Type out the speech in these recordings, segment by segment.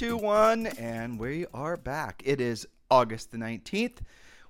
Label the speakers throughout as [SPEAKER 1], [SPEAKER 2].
[SPEAKER 1] Two, one, and we are back. It is August the 19th.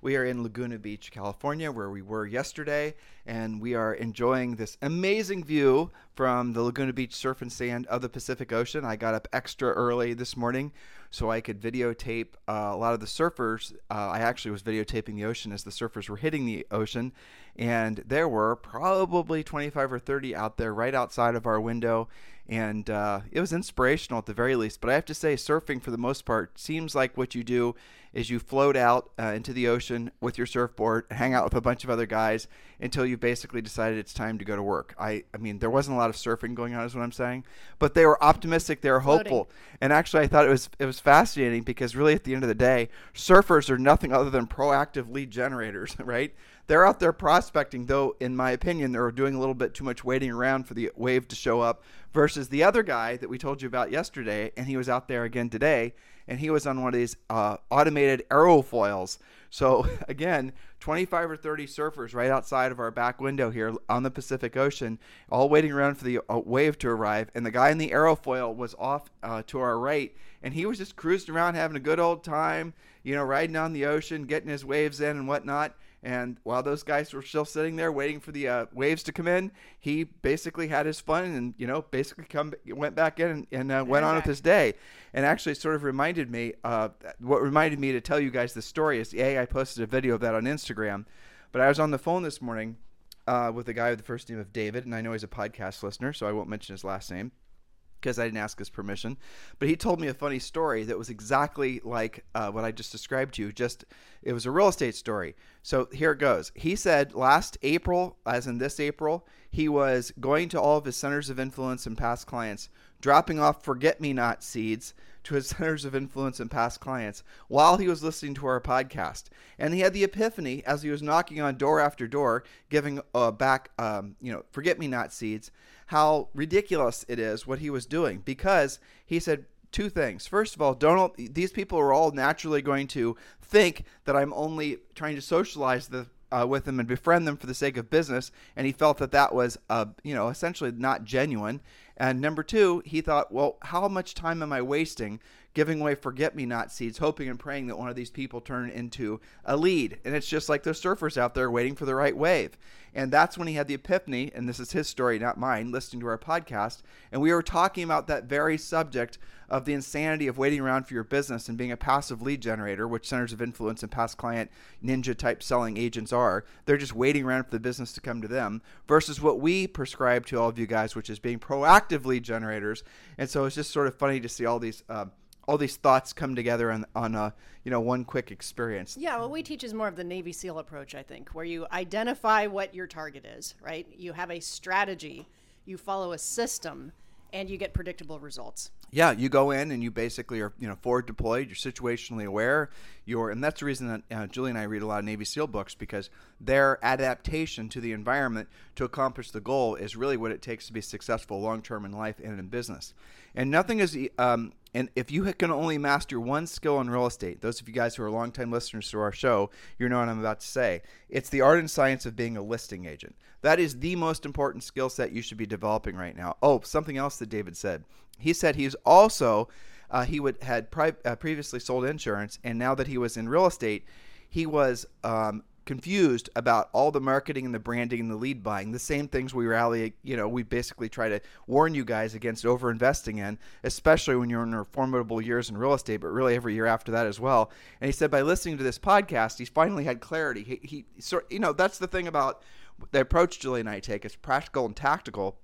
[SPEAKER 1] We are in Laguna Beach, California, where we were yesterday, and we are enjoying this amazing view from the Laguna Beach surf and sand of the Pacific Ocean. I got up extra early this morning so I could videotape uh, a lot of the surfers. Uh, I actually was videotaping the ocean as the surfers were hitting the ocean, and there were probably 25 or 30 out there right outside of our window and uh, it was inspirational at the very least. But I have to say, surfing for the most part seems like what you do is you float out uh, into the ocean with your surfboard, hang out with a bunch of other guys until you've basically decided it's time to go to work. I, I mean, there wasn't a lot of surfing going on, is what I'm saying. But they were optimistic, they were hopeful, Floating. and actually, I thought it was it was fascinating because really, at the end of the day, surfers are nothing other than proactive lead generators, right? They're out there prospecting, though, in my opinion, they're doing a little bit too much waiting around for the wave to show up versus the other guy that we told you about yesterday. And he was out there again today, and he was on one of these uh, automated aerofoils. So, again, 25 or 30 surfers right outside of our back window here on the Pacific Ocean, all waiting around for the uh, wave to arrive. And the guy in the aerofoil was off uh, to our right, and he was just cruising around having a good old time, you know, riding on the ocean, getting his waves in and whatnot. And while those guys were still sitting there waiting for the uh, waves to come in, he basically had his fun and you know basically come went back in and, and uh, went on with his day. And actually, sort of reminded me. Uh, what reminded me to tell you guys the story is a I posted a video of that on Instagram, but I was on the phone this morning uh, with a guy with the first name of David, and I know he's a podcast listener, so I won't mention his last name because I didn't ask his permission. But he told me a funny story that was exactly like uh, what I just described to you. Just it was a real estate story. So here it goes. He said last April, as in this April, he was going to all of his centers of influence and past clients, dropping off forget me not seeds to his centers of influence and past clients while he was listening to our podcast. And he had the epiphany as he was knocking on door after door, giving uh, back, um, you know, forget me not seeds how ridiculous it is what he was doing because he said two things. First of all, don't these people are all naturally going to think that I'm only trying to socialize the uh, with them and befriend them for the sake of business, and he felt that that was, uh, you know, essentially not genuine. And number two, he thought, well, how much time am I wasting giving away forget me not seeds, hoping and praying that one of these people turn into a lead? And it's just like those surfers out there waiting for the right wave. And that's when he had the epiphany, and this is his story, not mine, listening to our podcast. And we were talking about that very subject of the insanity of waiting around for your business and being a passive lead generator, which centers of influence and past client ninja type selling agents are. They're just waiting around for the business to come to them versus what we prescribe to all of you guys, which is being proactive lead generators. And so it's just sort of funny to see all these. Uh, all these thoughts come together on on a you know one quick experience.
[SPEAKER 2] Yeah, what we teach is more of the Navy SEAL approach, I think, where you identify what your target is, right? You have a strategy, you follow a system, and you get predictable results.
[SPEAKER 1] Yeah, you go in and you basically are you know forward deployed. You're situationally aware. You're and that's the reason that uh, Julie and I read a lot of Navy SEAL books because their adaptation to the environment to accomplish the goal is really what it takes to be successful long term in life and in business. And nothing is um, and if you can only master one skill in real estate, those of you guys who are longtime listeners to our show, you know what I'm about to say. It's the art and science of being a listing agent. That is the most important skill set you should be developing right now. Oh, something else that David said. He said he's also uh, he would had pri- uh, previously sold insurance, and now that he was in real estate, he was um, confused about all the marketing and the branding and the lead buying, the same things we rally, you know, we basically try to warn you guys against over investing in, especially when you're in your formidable years in real estate, but really every year after that as well. And he said by listening to this podcast, he's finally had clarity. He, he sort, you know, that's the thing about the approach Julie and I take. is practical and tactical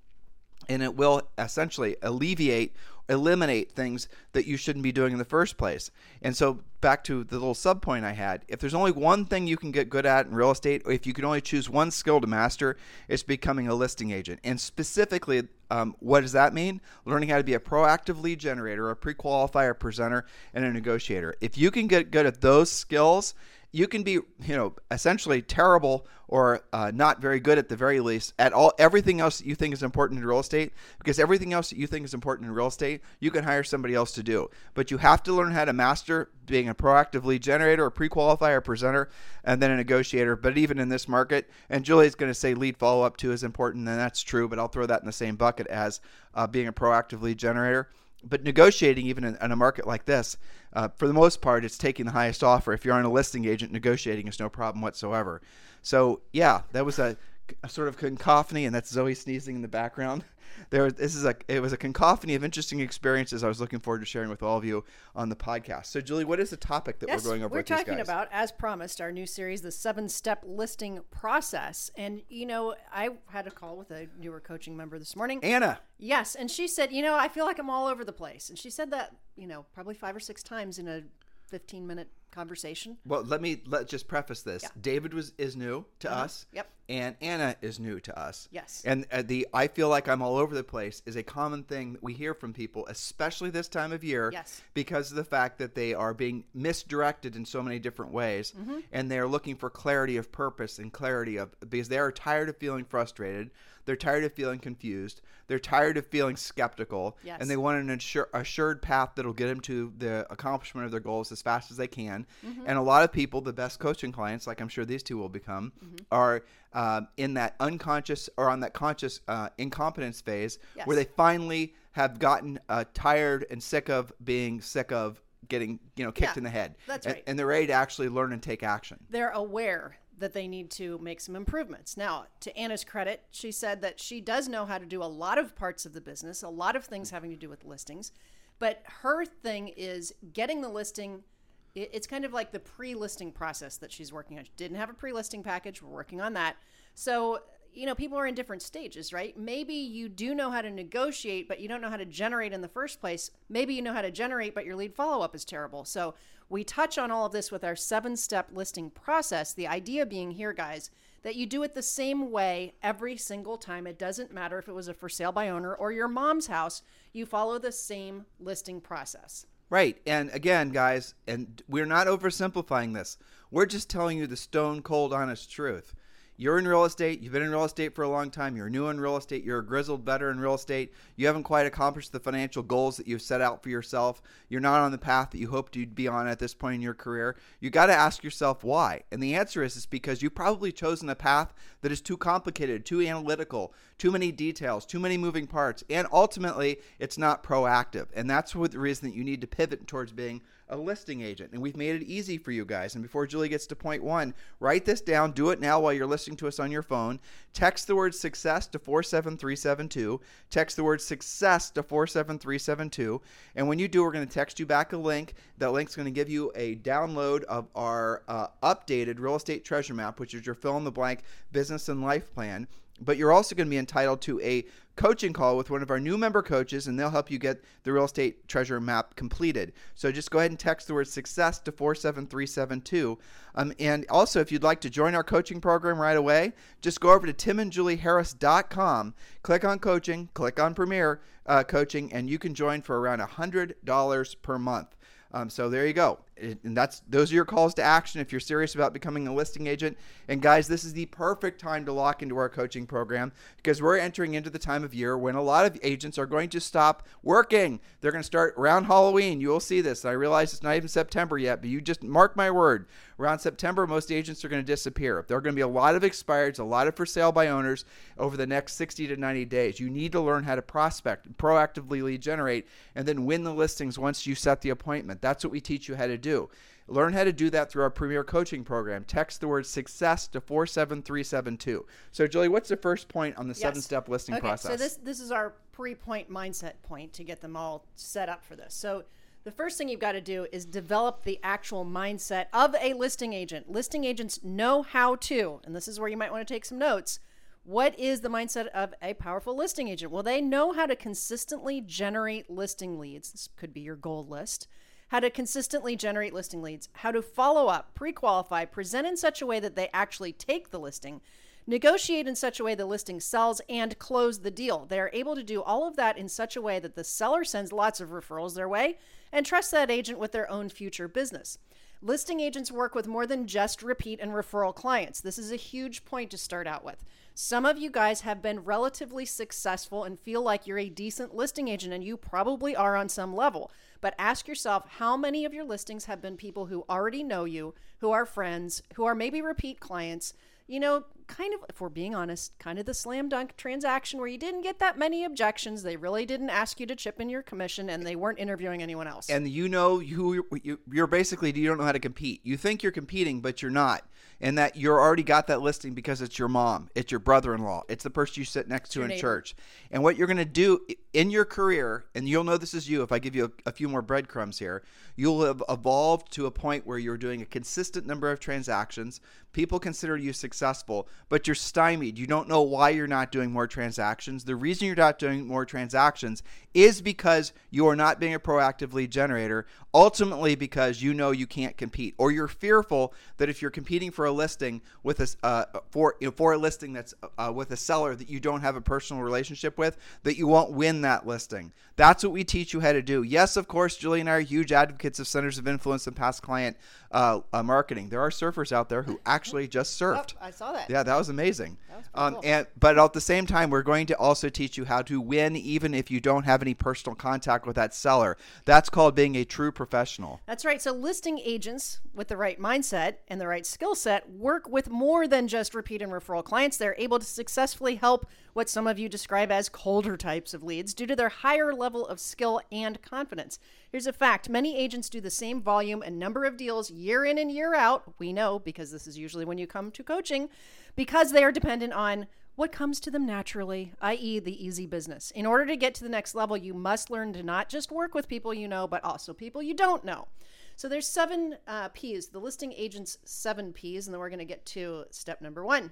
[SPEAKER 1] and it will essentially alleviate eliminate things that you shouldn't be doing in the first place. And so back to the little sub point I had, if there's only one thing you can get good at in real estate, if you can only choose one skill to master, it's becoming a listing agent. And specifically Um, what does that mean? Learning how to be a proactive lead generator, a pre-qualifier presenter, and a negotiator. If you can get good at those skills, you can be, you know, essentially terrible or uh, not very good at the very least at all everything else that you think is important in real estate. Because everything else that you think is important in real estate, you can hire somebody else to do. But you have to learn how to master being a proactive lead generator, a pre-qualifier, a presenter, and then a negotiator. But even in this market, and Julie's going to say lead follow-up too is important, and that's true. But I'll throw that in the same bucket as uh, being a proactive lead generator but negotiating even in, in, a market like this uh, for the most part it's taking the highest offer. If you're on a listing agent negotiating is no problem whatsoever. So yeah that was a, a sort of cacophony and that's zoe sneezing in the background there was, this is a it was a cacophony of interesting experiences I was looking forward to sharing with all of you on the podcast. So Julie, what is the topic that
[SPEAKER 2] yes,
[SPEAKER 1] we're going over?
[SPEAKER 2] We're talking about, as promised, our new series, the seven step listing process. And you know, I had a call with a newer coaching member this morning.
[SPEAKER 1] Anna.
[SPEAKER 2] Yes, and she said, you know, I feel like I'm all over the place. And she said that, you know, probably five or six times in a 15 minute conversation.
[SPEAKER 1] Well, let me let just preface this. Yeah. David was is new to uh-huh. us.
[SPEAKER 2] Yep.
[SPEAKER 1] And Anna is new to us.
[SPEAKER 2] Yes.
[SPEAKER 1] And uh, the I feel like I'm all over the place is a common thing that we hear from people, especially this time of year,
[SPEAKER 2] yes.
[SPEAKER 1] because of the fact that they are being misdirected in so many different ways, mm-hmm. and they're looking for clarity of purpose and clarity of because they are tired of feeling frustrated. They're tired of feeling confused. They're tired of feeling skeptical,
[SPEAKER 2] yes.
[SPEAKER 1] and they want an assur- assured path that'll get them to the accomplishment of their goals as fast as they can. Mm-hmm. And a lot of people, the best coaching clients, like I'm sure these two will become, mm-hmm. are uh, in that unconscious or on that conscious uh, incompetence phase yes. where they finally have gotten uh, tired and sick of being sick of getting you know kicked
[SPEAKER 2] yeah,
[SPEAKER 1] in the head.
[SPEAKER 2] That's
[SPEAKER 1] and,
[SPEAKER 2] right.
[SPEAKER 1] And they're ready to actually learn and take action.
[SPEAKER 2] They're aware that they need to make some improvements. Now, to Anna's credit, she said that she does know how to do a lot of parts of the business, a lot of things having to do with listings, but her thing is getting the listing. It's kind of like the pre-listing process that she's working on. She didn't have a pre-listing package. We're working on that. So, you know, people are in different stages, right? Maybe you do know how to negotiate, but you don't know how to generate in the first place. Maybe you know how to generate, but your lead follow-up is terrible. So, we touch on all of this with our seven step listing process. The idea being here, guys, that you do it the same way every single time. It doesn't matter if it was a for sale by owner or your mom's house, you follow the same listing process.
[SPEAKER 1] Right. And again, guys, and we're not oversimplifying this. We're just telling you the stone cold honest truth you're in real estate, you've been in real estate for a long time, you're new in real estate, you're a grizzled veteran in real estate, you haven't quite accomplished the financial goals that you've set out for yourself, you're not on the path that you hoped you'd be on at this point in your career, you got to ask yourself why. And the answer is, is because you've probably chosen a path that is too complicated, too analytical, too many details, too many moving parts, and ultimately it's not proactive. And that's what the reason that you need to pivot towards being a listing agent. And we've made it easy for you guys. And before Julie gets to point one, write this down. Do it now while you're listening to us on your phone. Text the word success to 47372. Text the word success to 47372. And when you do, we're going to text you back a link. That link's going to give you a download of our uh, updated real estate treasure map, which is your fill in the blank business and life plan. But you're also going to be entitled to a coaching call with one of our new member coaches, and they'll help you get the real estate treasure map completed. So just go ahead and text the word success to 47372. Um, and also, if you'd like to join our coaching program right away, just go over to timandjulieharris.com, click on coaching, click on Premier uh, Coaching, and you can join for around $100 per month. Um, so there you go. And that's those are your calls to action if you're serious about becoming a listing agent. And guys, this is the perfect time to lock into our coaching program because we're entering into the time of year when a lot of agents are going to stop working. They're going to start around Halloween. You will see this. I realize it's not even September yet, but you just mark my word. Around September, most agents are going to disappear. There are going to be a lot of expireds, a lot of for sale by owners over the next 60 to 90 days. You need to learn how to prospect, proactively lead generate, and then win the listings once you set the appointment. That's what we teach you how to do. Learn how to do that through our Premier Coaching Program. Text the word success to 47372. So, Julie, what's the first point on the yes. seven step listing
[SPEAKER 2] okay,
[SPEAKER 1] process?
[SPEAKER 2] So, this, this is our pre point mindset point to get them all set up for this. So, the first thing you've got to do is develop the actual mindset of a listing agent. Listing agents know how to, and this is where you might want to take some notes. What is the mindset of a powerful listing agent? Well, they know how to consistently generate listing leads. This could be your goal list. How to consistently generate listing leads, how to follow up, pre qualify, present in such a way that they actually take the listing, Negotiate in such a way the listing sells and close the deal. They are able to do all of that in such a way that the seller sends lots of referrals their way and trusts that agent with their own future business. Listing agents work with more than just repeat and referral clients. This is a huge point to start out with. Some of you guys have been relatively successful and feel like you're a decent listing agent, and you probably are on some level. But ask yourself how many of your listings have been people who already know you, who are friends, who are maybe repeat clients, you know, kind of, if we're being honest, kind of the slam dunk transaction where you didn't get that many objections. They really didn't ask you to chip in your commission and they weren't interviewing anyone else.
[SPEAKER 1] And you know who you're, you're basically you don't know how to compete. You think you're competing, but you're not. And that you're already got that listing because it's your mom, it's your brother-in-law, it's the person you sit next to in
[SPEAKER 2] neighbor.
[SPEAKER 1] church. And what you're going to do in your career, and you'll know this is you if I give you a, a few more breadcrumbs here, you'll have evolved to a point where you're doing a consistent number of transactions. People consider you successful, but you're stymied. You don't know why you're not doing more transactions. The reason you're not doing more transactions is because you are not being a proactive lead generator, ultimately because you know you can't compete or you're fearful that if you're competing for a listing with a uh, for you know, for a listing that's uh, with a seller that you don't have a personal relationship with that you won't win that listing. That's what we teach you how to do. Yes, of course, Julie and I are huge advocates of centers of influence and past client uh, uh, marketing. There are surfers out there who actually just surfed.
[SPEAKER 2] Oh, I saw that.
[SPEAKER 1] Yeah, that was amazing.
[SPEAKER 2] That was
[SPEAKER 1] um,
[SPEAKER 2] cool.
[SPEAKER 1] and but at the same time, we're going to also teach you how to win, even if you don't have any personal contact with that seller. That's called being a true professional.
[SPEAKER 2] That's right. So, listing agents with the right mindset and the right skill set work with more than just repeat and referral clients. They're able to successfully help what some of you describe as colder types of leads due to their higher level of skill and confidence. Here's a fact many agents do the same volume and number of deals year in and year out. We know because this is usually when you come to coaching, because they are dependent on what comes to them naturally, i.e., the easy business. In order to get to the next level, you must learn to not just work with people you know, but also people you don't know. So there's seven uh, P's, the listing agent's seven P's, and then we're going to get to step number one.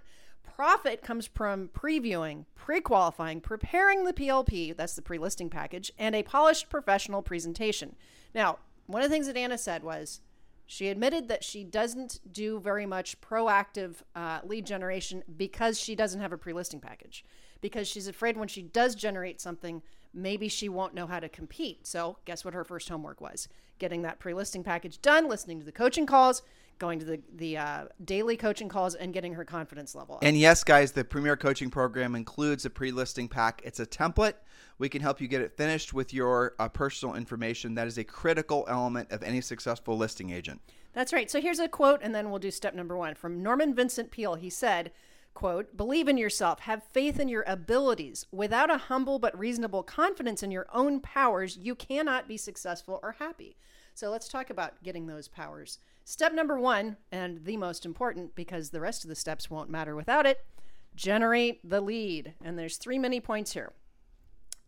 [SPEAKER 2] Profit comes from previewing, pre qualifying, preparing the PLP, that's the pre listing package, and a polished professional presentation. Now, one of the things that Anna said was she admitted that she doesn't do very much proactive uh, lead generation because she doesn't have a pre listing package, because she's afraid when she does generate something, maybe she won't know how to compete. So, guess what her first homework was? Getting that pre listing package done, listening to the coaching calls, going to the, the uh, daily coaching calls, and getting her confidence level up.
[SPEAKER 1] And yes, guys, the Premier Coaching Program includes a pre-listing pack. It's a template. We can help you get it finished with your uh, personal information. That is a critical element of any successful listing agent.
[SPEAKER 2] That's right. So here's a quote, and then we'll do step number one from Norman Vincent Peale. He said, quote, believe in yourself, have faith in your abilities. Without a humble but reasonable confidence in your own powers, you cannot be successful or happy. So let's talk about getting those powers. Step number one, and the most important because the rest of the steps won't matter without it, generate the lead. And there's three mini points here.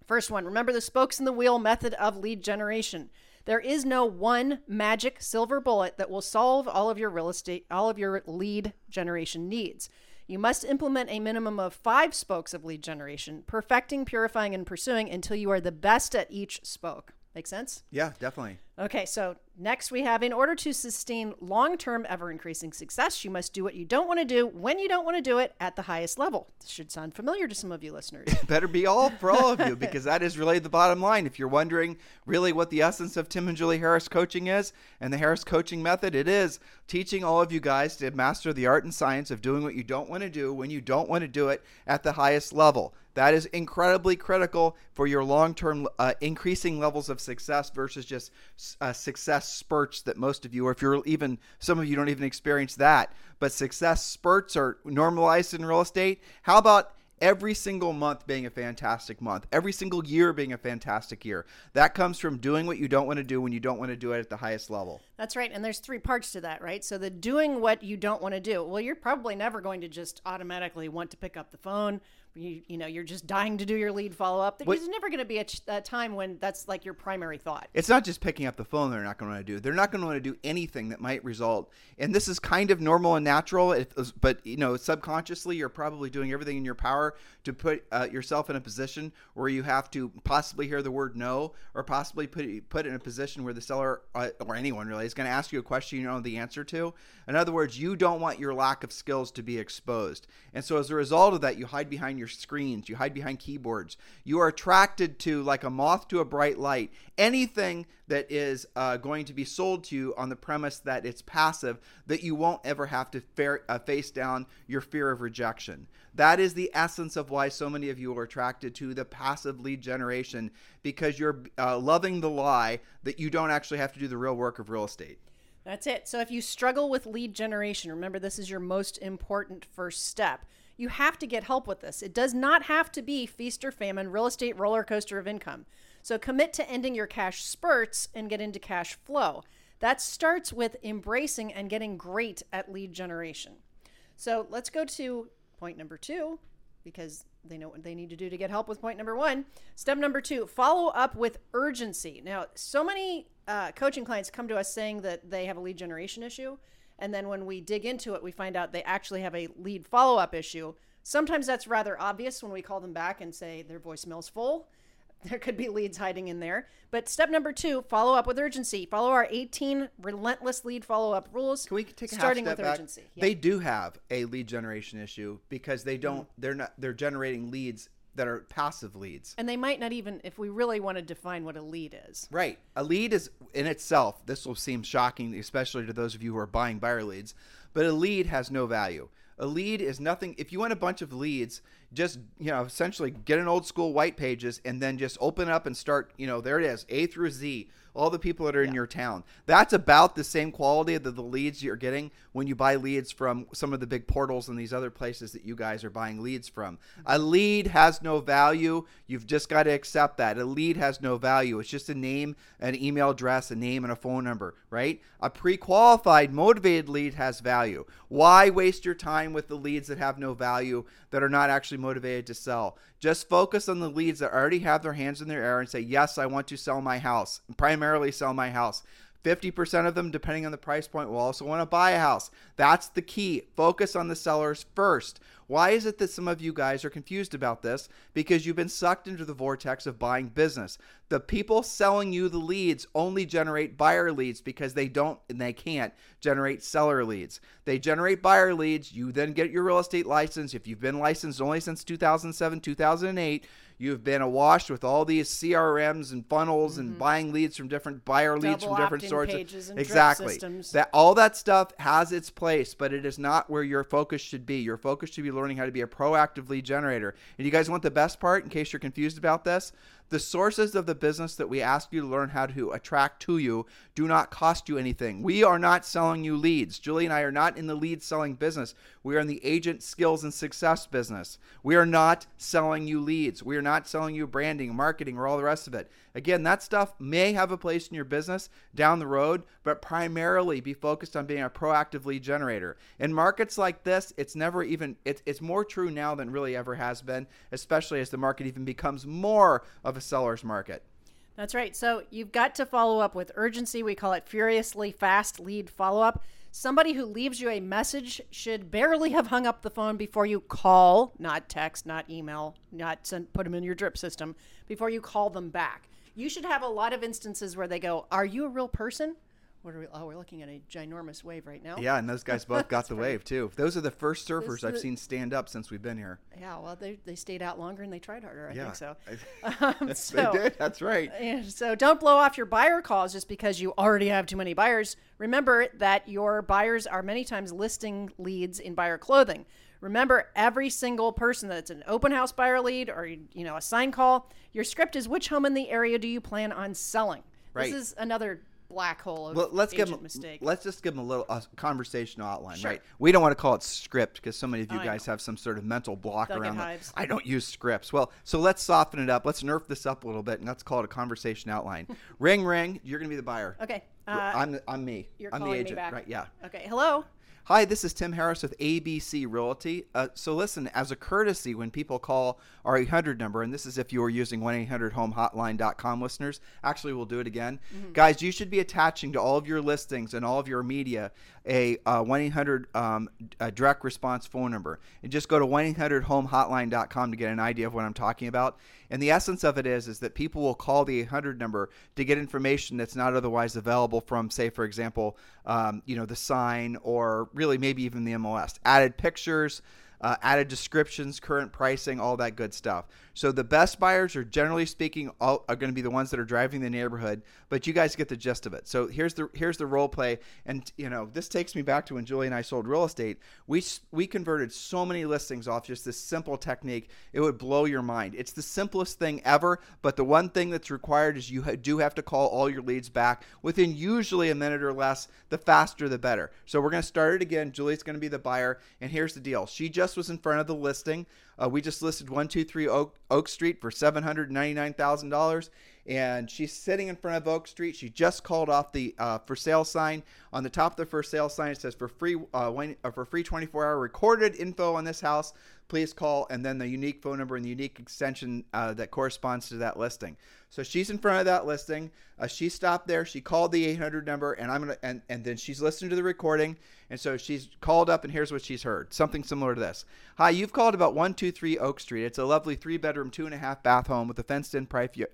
[SPEAKER 2] First one, remember the spokes in the wheel method of lead generation. There is no one magic silver bullet that will solve all of your real estate, all of your lead generation needs. You must implement a minimum of five spokes of lead generation, perfecting, purifying, and pursuing until you are the best at each spoke. Make sense?
[SPEAKER 1] Yeah, definitely.
[SPEAKER 2] Okay, so next we have in order to sustain long term, ever increasing success, you must do what you don't want to do when you don't want to do it at the highest level. This should sound familiar to some of you listeners.
[SPEAKER 1] Better be all for all of you because that is really the bottom line. If you're wondering really what the essence of Tim and Julie Harris coaching is and the Harris coaching method, it is teaching all of you guys to master the art and science of doing what you don't want to do when you don't want to do it at the highest level. That is incredibly critical for your long term uh, increasing levels of success versus just uh, success spurts that most of you, or if you're even, some of you don't even experience that. But success spurts are normalized in real estate. How about every single month being a fantastic month, every single year being a fantastic year. That comes from doing what you don't want to do when you don't want to do it at the highest level.
[SPEAKER 2] That's right. And there's three parts to that, right? So the doing what you don't want to do. Well, you're probably never going to just automatically want to pick up the phone, you, you know you're just dying to do your lead follow up. There's never going to be a, ch- a time when that's like your primary thought.
[SPEAKER 1] It's not just picking up the phone they're not going to want to do. They're not going to want to do anything that might result. And this is kind of normal and natural, it, but you know, subconsciously you're probably doing everything in your power to put uh, yourself in a position where you have to possibly hear the word no or possibly put put in a position where the seller uh, or anyone really is going to ask you a question you don't know the answer to. In other words, you don't want your lack of skills to be exposed. And so as a result of that, you hide behind your screens, you hide behind keyboards. You are attracted to like a moth to a bright light. Anything that is uh, going to be sold to you on the premise that it's passive, that you won't ever have to fair, uh, face down your fear of rejection. That is the essence of why so many of you are attracted to the passive lead generation because you're uh, loving the lie that you don't actually have to do the real work of real estate.
[SPEAKER 2] That's it. So if you struggle with lead generation, remember this is your most important first step. You have to get help with this. It does not have to be feast or famine, real estate roller coaster of income. So commit to ending your cash spurts and get into cash flow. That starts with embracing and getting great at lead generation. So let's go to point number two because they know what they need to do to get help with point number one. Step number two follow up with urgency. Now, so many uh, coaching clients come to us saying that they have a lead generation issue. And then when we dig into it, we find out they actually have a lead follow up issue. Sometimes that's rather obvious when we call them back and say their voicemail's full. There could be leads hiding in there. But step number two follow up with urgency. Follow our 18 relentless lead follow up rules.
[SPEAKER 1] Can we take a
[SPEAKER 2] starting
[SPEAKER 1] half step
[SPEAKER 2] with
[SPEAKER 1] back?
[SPEAKER 2] urgency? Yeah.
[SPEAKER 1] They do have a lead generation issue because they don't.
[SPEAKER 2] Mm-hmm.
[SPEAKER 1] They're not. They're generating leads that are passive leads.
[SPEAKER 2] And they might not even, if we really want to define what a lead is.
[SPEAKER 1] Right. A lead is in itself. This will seem shocking, especially to those of you who are buying buyer leads. But a lead has no value. A lead is nothing. If you want a bunch of leads, just you know, essentially get an old school white pages and then just open up and start. You know, there it is, A through Z. All the people that are in your town. That's about the same quality of the, the leads you're getting when you buy leads from some of the big portals and these other places that you guys are buying leads from. A mm-hmm. lead has no value. You've just got to accept that. A lead has no value. It's just a name, an email address, a name, and a phone number, right? A pre qualified, motivated lead has value. Why waste your time with the leads that have no value, that are not actually motivated to sell? Just focus on the leads that already have their hands in their air and say, Yes, I want to sell my house, primarily sell my house. 50% of them, depending on the price point, will also want to buy a house. That's the key. Focus on the sellers first. Why is it that some of you guys are confused about this? Because you've been sucked into the vortex of buying business. The people selling you the leads only generate buyer leads because they don't and they can't generate seller leads. They generate buyer leads. You then get your real estate license. If you've been licensed only since 2007, 2008, You've been awash with all these CRMs and funnels and buying leads from different buyer leads from different sources. exactly.
[SPEAKER 2] systems.
[SPEAKER 1] That all that stuff has its place, but it is not where your focus should be. Your focus should be learning how to be a proactive lead generator. And you guys want the best part in case you're confused about this? The sources of the business that we ask you to learn how to attract to you do not cost you anything. We are not selling you leads. Julie and I are not in the lead selling business. We are in the agent skills and success business. We are not selling you leads. We are not selling you branding, marketing, or all the rest of it. Again, that stuff may have a place in your business down the road, but primarily be focused on being a proactive lead generator. In markets like this, it's never even, it, it's more true now than really ever has been, especially as the market even becomes more of a seller's market.
[SPEAKER 2] That's right. So you've got to follow up with urgency. We call it furiously fast lead follow up. Somebody who leaves you a message should barely have hung up the phone before you call, not text, not email, not send, put them in your drip system, before you call them back. You should have a lot of instances where they go, Are you a real person? What are we? Oh, we're looking at a ginormous wave right now.
[SPEAKER 1] Yeah, and those guys both got the wave too. Those are the first surfers I've seen stand up since we've been here.
[SPEAKER 2] Yeah, well, they, they stayed out longer and they tried harder. I
[SPEAKER 1] Yeah,
[SPEAKER 2] think so. Um,
[SPEAKER 1] they did. That's right.
[SPEAKER 2] And so don't blow off your buyer calls just because you already have too many buyers. Remember that your buyers are many times listing leads in buyer clothing. Remember every single person that's an open house buyer lead or you know a sign call, your script is which home in the area do you plan on selling?
[SPEAKER 1] Right.
[SPEAKER 2] This is another black hole of
[SPEAKER 1] Well, let's give
[SPEAKER 2] agent
[SPEAKER 1] them.
[SPEAKER 2] mistake.
[SPEAKER 1] Let's just give them a little uh, conversational outline,
[SPEAKER 2] Sure.
[SPEAKER 1] right? We don't want to call it script because so many of you
[SPEAKER 2] I
[SPEAKER 1] guys have some sort of mental block
[SPEAKER 2] They'll
[SPEAKER 1] around. that. I don't use scripts. Well, so let's soften it up. Let's nerf this up a little bit, and let's call it a conversation outline. ring, ring. You're going to be the buyer.
[SPEAKER 2] okay. Uh,
[SPEAKER 1] I'm I'm me.
[SPEAKER 2] you're
[SPEAKER 1] I'm the
[SPEAKER 2] calling me
[SPEAKER 1] agent,
[SPEAKER 2] back.
[SPEAKER 1] right? Yeah.
[SPEAKER 2] okay. Hello.
[SPEAKER 1] Hi, this is Tim Harris with ABC Realty. Uh, so, listen, as a courtesy, when people call our 800 number, and this is if you are using 1 800 homehotline.com listeners, actually, we'll do it again. Mm-hmm. Guys, you should be attaching to all of your listings and all of your media a 1 800 um, direct response phone number. And just go to 1 800 homehotline.com to get an idea of what I'm talking about. And the essence of it is, is that people will call the 800 number to get information that's not otherwise available from, say, for example, um, you know, the sign or really maybe even the MLS. Added pictures, uh, added descriptions, current pricing, all that good stuff. So the best buyers are generally speaking all, are going to be the ones that are driving the neighborhood, but you guys get the gist of it. So here's the here's the role play, and you know this takes me back to when Julie and I sold real estate. We we converted so many listings off just this simple technique. It would blow your mind. It's the simplest thing ever, but the one thing that's required is you do have to call all your leads back within usually a minute or less. The faster the better. So we're going to start it again. Julie's going to be the buyer, and here's the deal. She just was in front of the listing. Uh, we just listed 123 Oak, Oak Street for $799,000 and she's sitting in front of Oak Street. She just called off the uh, for sale sign. On the top of the for sale sign, it says for free uh, when, uh, for free 24 hour recorded info on this house. Please call, and then the unique phone number and the unique extension uh, that corresponds to that listing. So she's in front of that listing. Uh, she stopped there. She called the 800 number, and I'm gonna and and then she's listening to the recording. And so she's called up, and here's what she's heard. Something similar to this. Hi, you've called about 123 Oak Street. It's a lovely three bedroom, two and a half bath home with a fenced in,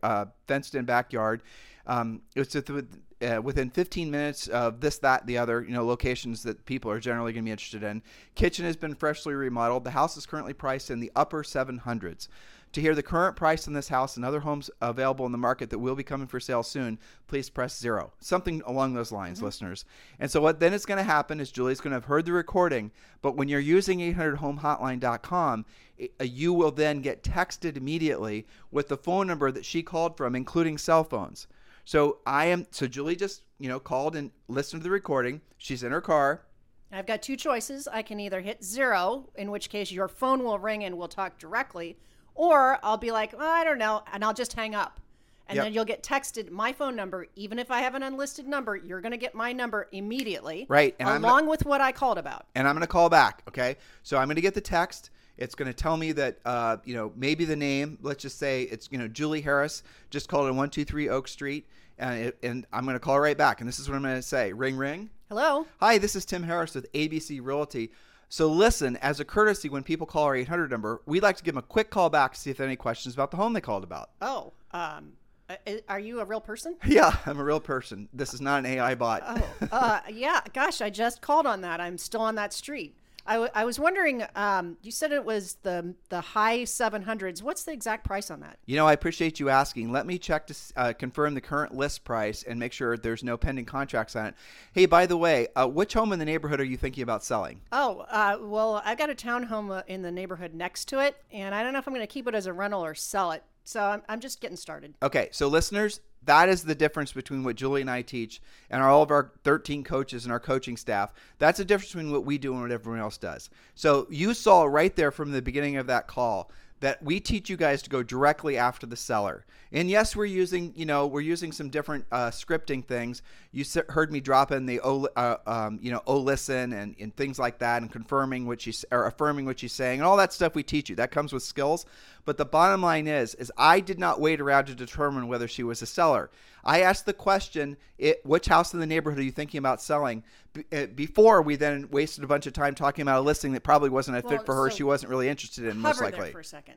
[SPEAKER 1] uh, fenced in backyard. Um, it's uh, within 15 minutes of this, that, the other, you know, locations that people are generally going to be interested in. Kitchen has been freshly remodeled. The house is currently priced in the upper 700s. To hear the current price on this house and other homes available in the market that will be coming for sale soon, please press zero. Something along those lines, mm-hmm. listeners. And so what then is going to happen is Julie's going to have heard the recording, but when you're using 800homehotline.com, uh, you will then get texted immediately with the phone number that she called from, including cell phones. So I am so Julie just, you know, called and listened to the recording. She's in her car.
[SPEAKER 2] I've got two choices. I can either hit zero, in which case your phone will ring and we'll talk directly, or I'll be like, oh, I don't know, and I'll just hang up. And yep. then you'll get texted my phone number. Even if I have an unlisted number, you're going to get my number immediately.
[SPEAKER 1] Right.
[SPEAKER 2] And along gonna, with what I called about.
[SPEAKER 1] And I'm going to call back. Okay. So I'm going to get the text. It's going to tell me that, uh, you know, maybe the name, let's just say it's, you know, Julie Harris, just called in 123 Oak Street. And, it, and I'm going to call right back. And this is what I'm going to say ring, ring.
[SPEAKER 2] Hello.
[SPEAKER 1] Hi, this is Tim Harris with ABC Realty. So listen, as a courtesy, when people call our 800 number, we'd like to give them a quick call back to see if they have any questions about the home they called about.
[SPEAKER 2] Oh, um, are you a real person?
[SPEAKER 1] Yeah, I'm a real person. This is not an AI bot.
[SPEAKER 2] oh, uh, yeah. Gosh, I just called on that. I'm still on that street. I, w- I was wondering. Um, you said it was the the high 700s. What's the exact price on that?
[SPEAKER 1] You know, I appreciate you asking. Let me check to uh, confirm the current list price and make sure there's no pending contracts on it. Hey, by the way, uh, which home in the neighborhood are you thinking about selling?
[SPEAKER 2] Oh, uh, well, I've got a townhome uh, in the neighborhood next to it, and I don't know if I'm going to keep it as a rental or sell it. So I'm, I'm just getting started.
[SPEAKER 1] Okay, so listeners, that is the difference between what Julie and I teach and all of our 13 coaches and our coaching staff. That's the difference between what we do and what everyone else does. So you saw right there from the beginning of that call that we teach you guys to go directly after the seller. And yes, we're using, you know, we're using some different uh, scripting things. You heard me drop in the, oh, uh, um, you know, oh, listen and, and things like that and confirming what she's, or affirming what she's saying and all that stuff we teach you. That comes with skills. But the bottom line is, is I did not wait around to determine whether she was a seller. I asked the question, it, which house in the neighborhood are you thinking about selling? B- uh, before we then wasted a bunch of time talking about a listing that probably wasn't a well, fit for her. So she wasn't really interested in, most likely.
[SPEAKER 2] for a second.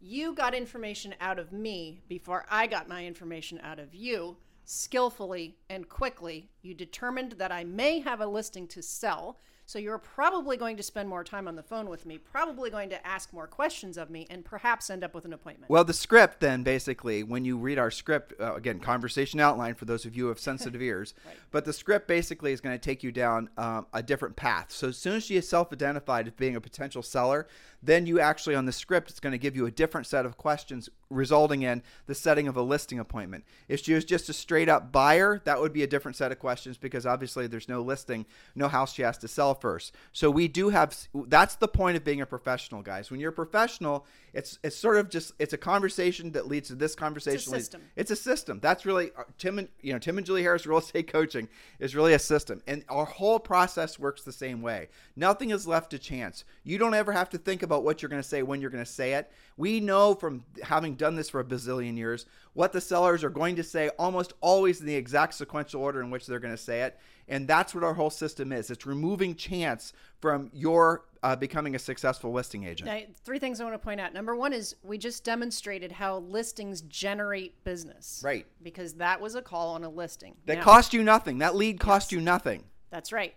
[SPEAKER 2] You got information out of me before I got my information out of you skillfully and quickly. You determined that I may have a listing to sell so you're probably going to spend more time on the phone with me, probably going to ask more questions of me, and perhaps end up with an appointment.
[SPEAKER 1] Well, the script then basically, when you read our script, uh, again, conversation outline for those of you who have sensitive ears, right. but the script basically is going to take you down um, a different path. So as soon as she is self identified as being a potential seller, then you actually on the script it's going to give you a different set of questions resulting in the setting of a listing appointment. If she was just a straight up buyer, that would be a different set of questions because obviously there's no listing, no house she has to sell first. So we do have that's the point of being a professional, guys. When you're a professional, it's it's sort of just it's a conversation that leads to this conversation.
[SPEAKER 2] It's a system.
[SPEAKER 1] It's a system. That's really uh, Tim and you know Tim and Julie Harris real estate coaching is really a system, and our whole process works the same way. Nothing is left to chance. You don't ever have to think about what you're going to say when you're going to say it. We know from having done this for a bazillion years what the sellers are going to say almost always in the exact sequential order in which they're going to say it. And that's what our whole system is. It's removing chance from your uh, becoming a successful listing agent.
[SPEAKER 2] Now, three things I want to point out. Number one is we just demonstrated how listings generate business.
[SPEAKER 1] Right.
[SPEAKER 2] Because that was a call on a listing.
[SPEAKER 1] That
[SPEAKER 2] Now-
[SPEAKER 1] cost you nothing. That lead cost you nothing.
[SPEAKER 2] That's right.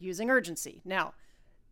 [SPEAKER 2] Using urgency. Now,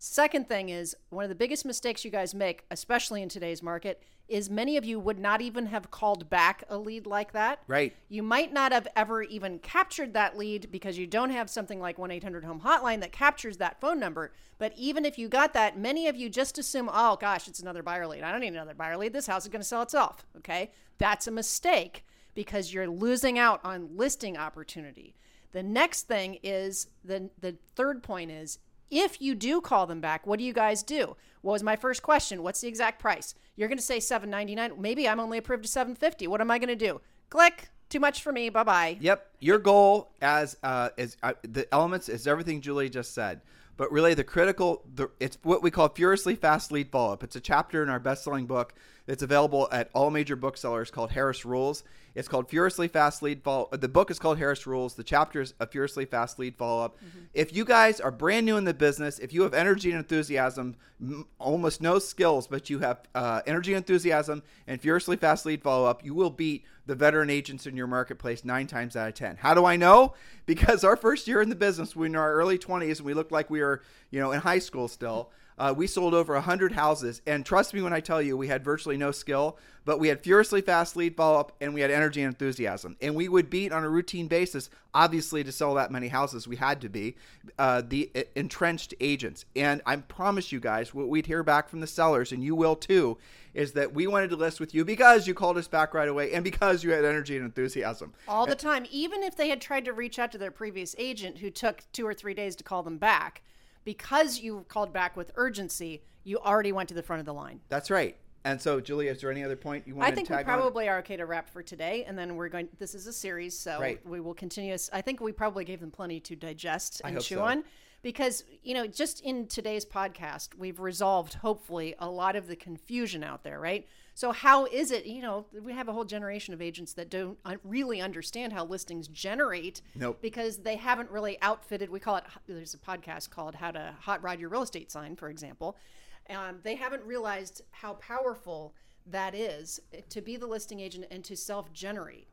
[SPEAKER 2] second thing is one of the biggest mistakes you guys make, especially in today's market, is many of you would not even have called back a lead like that.
[SPEAKER 1] Right.
[SPEAKER 2] You might not have ever even captured that lead because you don't have something like 1 800 Home Hotline that captures that phone number. But even if you got that, many of you just assume, oh gosh, it's another buyer lead. I don't need another buyer lead. This house is going to sell itself. Okay. That's a mistake because you're losing out on listing opportunity. The next thing is the the third point is if you do call them back, what do you guys do? What was my first question? What's the exact price? You're going to say 7.99. Maybe I'm only approved to 7.50. What am I going to do? Click. Too much for me. Bye bye.
[SPEAKER 1] Yep. Your goal as uh, is uh, the elements is everything Julie just said. But really, the critical, the, it's what we call furiously fast lead follow up. It's a chapter in our best selling book that's available at all major booksellers called Harris Rules. It's called Furiously Fast Lead Follow. The book is called Harris Rules. The chapter is a Furiously Fast Lead Follow Up. If you guys are brand new in the business, if you have energy and enthusiasm, m- almost no skills, but you have uh, energy and enthusiasm and Furiously Fast Lead Follow Up, you will beat the veteran agents in your marketplace nine times out of ten. How do I know? Because our first year in the business, we were in our early 20s and we looked like we were, you know, in high school still. Uh, we sold over 100 houses. And trust me when I tell you, we had virtually no skill, but we had furiously fast lead follow up and we had energy and enthusiasm. And we would beat on a routine basis, obviously, to sell that many houses, we had to be uh, the entrenched agents. And I promise you guys, what we'd hear back from the sellers, and you will too, is that we wanted to list with you because you called us back right away and because you had energy and enthusiasm.
[SPEAKER 2] All the time, even if they had tried to reach out to their previous agent who took two or three days to call them back, because you called back with urgency, you already went to the front of the line.
[SPEAKER 1] That's right. And so, Julia, is there any other point you want
[SPEAKER 2] I
[SPEAKER 1] to tag I
[SPEAKER 2] think we
[SPEAKER 1] tag on?
[SPEAKER 2] probably are okay to wrap for today, and then we're going. This is a series, so
[SPEAKER 1] Right.
[SPEAKER 2] we will continue. I think we probably gave them plenty to digest and chew
[SPEAKER 1] so.
[SPEAKER 2] on, because you know, just in today's podcast, we've resolved hopefully a lot of the confusion out there, right? So how is it? You know, we have a whole generation of agents that don't really understand how listings generate,
[SPEAKER 1] Nope.
[SPEAKER 2] because they haven't really outfitted. We call it. There's a podcast called "How to Hot Rod Your Real Estate Sign," for example. Um, they haven't realized how powerful that is to be the listing agent and to self-generate.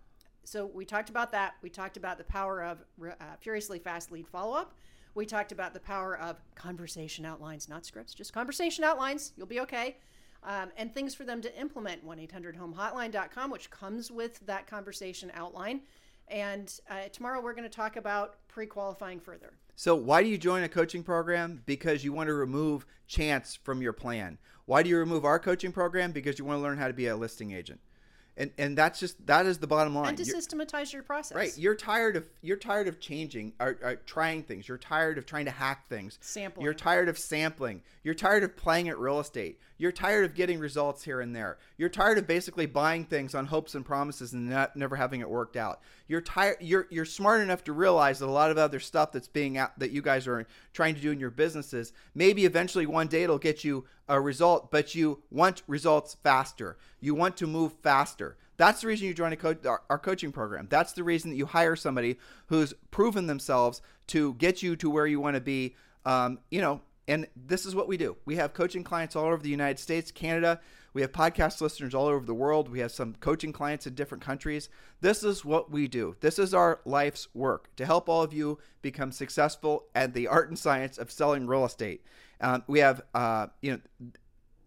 [SPEAKER 2] So we talked about that. We talked about the power of uh, furiously fast lead follow-up. We talked about the power of conversation outlines, not scripts, just conversation outlines. You'll be okay. Um, and things for them to implement 1-800-HOME-HOTLINE.com, which comes with that conversation outline. And uh, tomorrow we're going to talk about pre-qualifying further.
[SPEAKER 1] So, why do you join a coaching program? Because you want to remove chance from your plan. Why do you remove our coaching program? Because you want to learn how to be a listing agent. And and that's just that is the bottom line.
[SPEAKER 2] And to
[SPEAKER 1] You're-
[SPEAKER 2] systematize your process.
[SPEAKER 1] Right, you're tired of you're tired of changing or, or trying things. You're tired of trying to hack things.
[SPEAKER 2] Sampling.
[SPEAKER 1] You're tired of sampling. You're tired of playing at real estate. You're tired of getting results here and there. You're tired of basically buying things on hopes and promises and not, never having it worked out. You're tired. You're you're smart enough to realize that a lot of other stuff that's being out that you guys are trying to do in your businesses maybe eventually one day it'll get you a result, but you want results faster. You want to move faster. That's the reason you join a co- our, our coaching program. That's the reason that you hire somebody who's proven themselves to get you to where you want to be. Um, you know, and this is what we do. We have coaching clients all over the United States, Canada. We have podcast listeners all over the world. We have some coaching clients in different countries. This is what we do. This is our life's work to help all of you become successful at the art and science of selling real estate. Um, we have, uh, you know,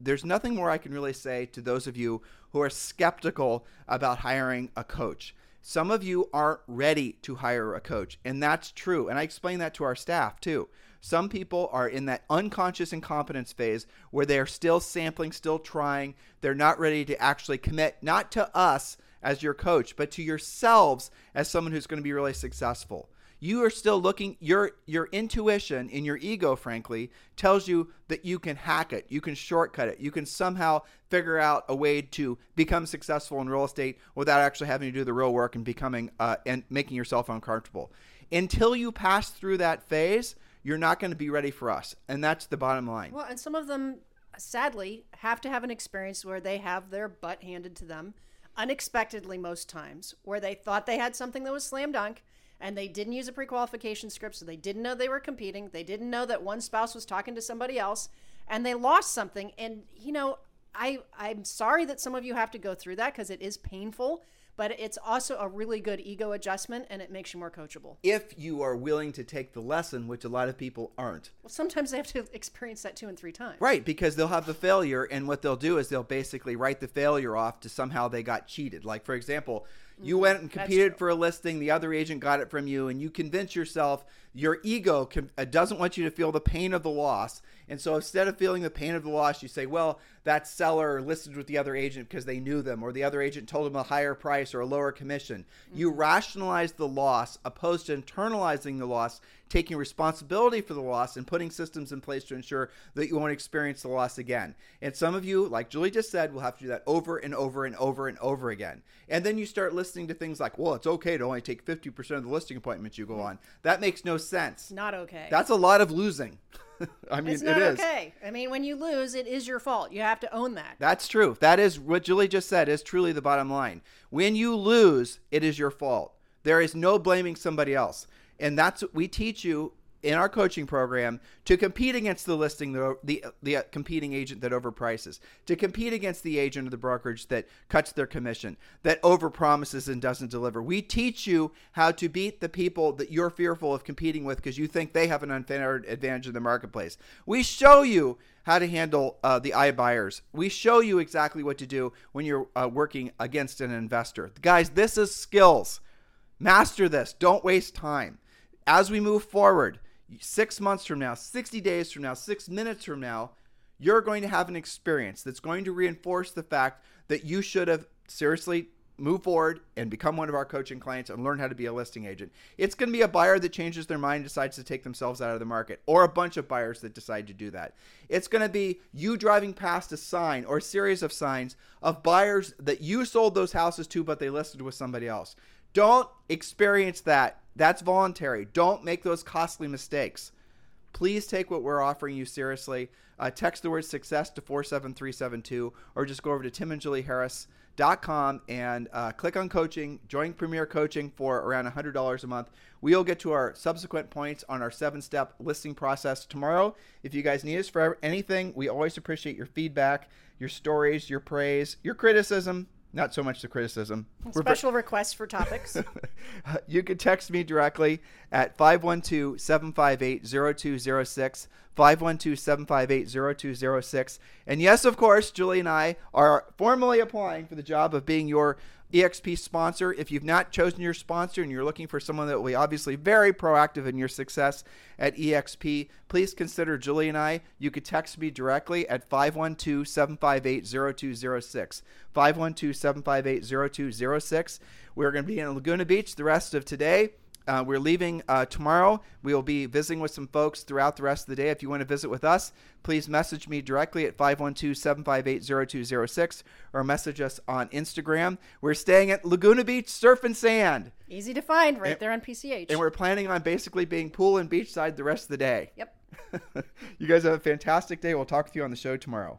[SPEAKER 1] there's nothing more I can really say to those of you who are skeptical about hiring a coach. Some of you aren't ready to hire a coach, and that's true. And I explain that to our staff too. Some people are in that unconscious incompetence phase where they're still sampling, still trying. They're not ready to actually commit, not to us as your coach, but to yourselves as someone who's going to be really successful you are still looking your your intuition in your ego frankly tells you that you can hack it you can shortcut it you can somehow figure out a way to become successful in real estate without actually having to do the real work and becoming uh, and making yourself uncomfortable until you pass through that phase you're not going to be ready for us. And that's the bottom line.
[SPEAKER 2] Well and some of them sadly have to have an experience where they have their butt handed to them unexpectedly most times where they thought they had something that was slam dunk and they didn't use a pre-qualification script so they didn't know they were competing. They didn't know that one spouse was talking to somebody else and they lost something. And you know i i'm sorry that some of you have to go through that because it is painful but it's also a really good ego adjustment and it makes you more coachable.
[SPEAKER 1] If you are willing to take the lesson, which a lot of people aren't.
[SPEAKER 2] Well, sometimes they have to experience that two and three times.
[SPEAKER 1] Right, because they'll have the failure, and what they'll do is they'll basically write the failure off to somehow they got cheated. Like, for example, you mm-hmm. went and competed for a listing, the other agent got it from you, and you convince yourself your ego uh, doesn't want you to feel the pain of the loss. And so instead of feeling the pain of the loss, you say, well, that seller listed with the other agent because they knew them, or the other agent told them a higher price or a lower commission. Mm-hmm. You rationalize the loss opposed to internalizing the loss, taking responsibility for the loss, and putting systems in place to ensure that you won't experience the loss again. And some of you, like Julie just said, will have to do that over and over and over and over again. And then you start listening to things like, well, it's okay to only take 50% of the listing appointments you go mm-hmm. on. That makes no sense.
[SPEAKER 2] Not okay.
[SPEAKER 1] That's a lot of losing. I mean,
[SPEAKER 2] it's not okay. I mean, when you lose, it is your fault. You have to own that.
[SPEAKER 1] That's true. That is what Julie just said is truly the bottom line. When you lose, it is your fault. There is no blaming somebody else. And that's what we teach you in our coaching program to compete against the listing the the, the uh, competing agent that overprices to compete against the agent or the brokerage that cuts their commission that overpromises and doesn't deliver we teach you how to beat the people that you're fearful of competing with because you think they have an unfair advantage in the marketplace we show you how to handle uh, the iBuyers. We show you exactly what to do when you're uh, working against an investor. Guys, this is skills. Master this. Don't waste time. As we move forward, six months from now, 60 days from now, six minutes from now, you're going to have an experience that's going to reinforce the fact that you should have seriously moved forward and become one of our coaching clients and learn how to be a listing agent. It's going to be a buyer that changes their mind, decides to take themselves out of the market, or a bunch of buyers that decide to do that. It's going to be you driving past a sign or a series of signs of buyers that you sold those houses to, but they listed with somebody else. Don't experience that that's voluntary. Don't make those costly mistakes. Please take what we're offering you seriously. Uh, text the word success to 47372 or just go over to timandjulieharris.com and uh, click on coaching, join Premier Coaching for around $100 a month. We'll get to our subsequent points on our seven step listing process tomorrow. If you guys need us for anything, we always appreciate your feedback, your stories, your praise, your criticism not so much the criticism.
[SPEAKER 2] Special requests for topics.
[SPEAKER 1] you could text me directly at 512 758 0206. 512 758 0206. And yes, of course, Julie and I are formally applying for the job of being your EXP sponsor. If you've not chosen your sponsor and you're looking for someone that will be obviously very proactive in your success at EXP, please consider Julie and I. You could text me directly at 512 758 0206. 512 758 0206. We're going to be in Laguna Beach the rest of today. Uh, we're leaving uh, tomorrow. We will be visiting with some folks throughout the rest of the day. If you want to visit with us, please message me directly at 512 758 0206 or message us on Instagram. We're staying at Laguna Beach Surf and Sand.
[SPEAKER 2] Easy to find right and, there on PCH.
[SPEAKER 1] And we're planning on basically being pool and beachside the rest of the day.
[SPEAKER 2] Yep.
[SPEAKER 1] you guys have a fantastic day. We'll talk with you on the show tomorrow.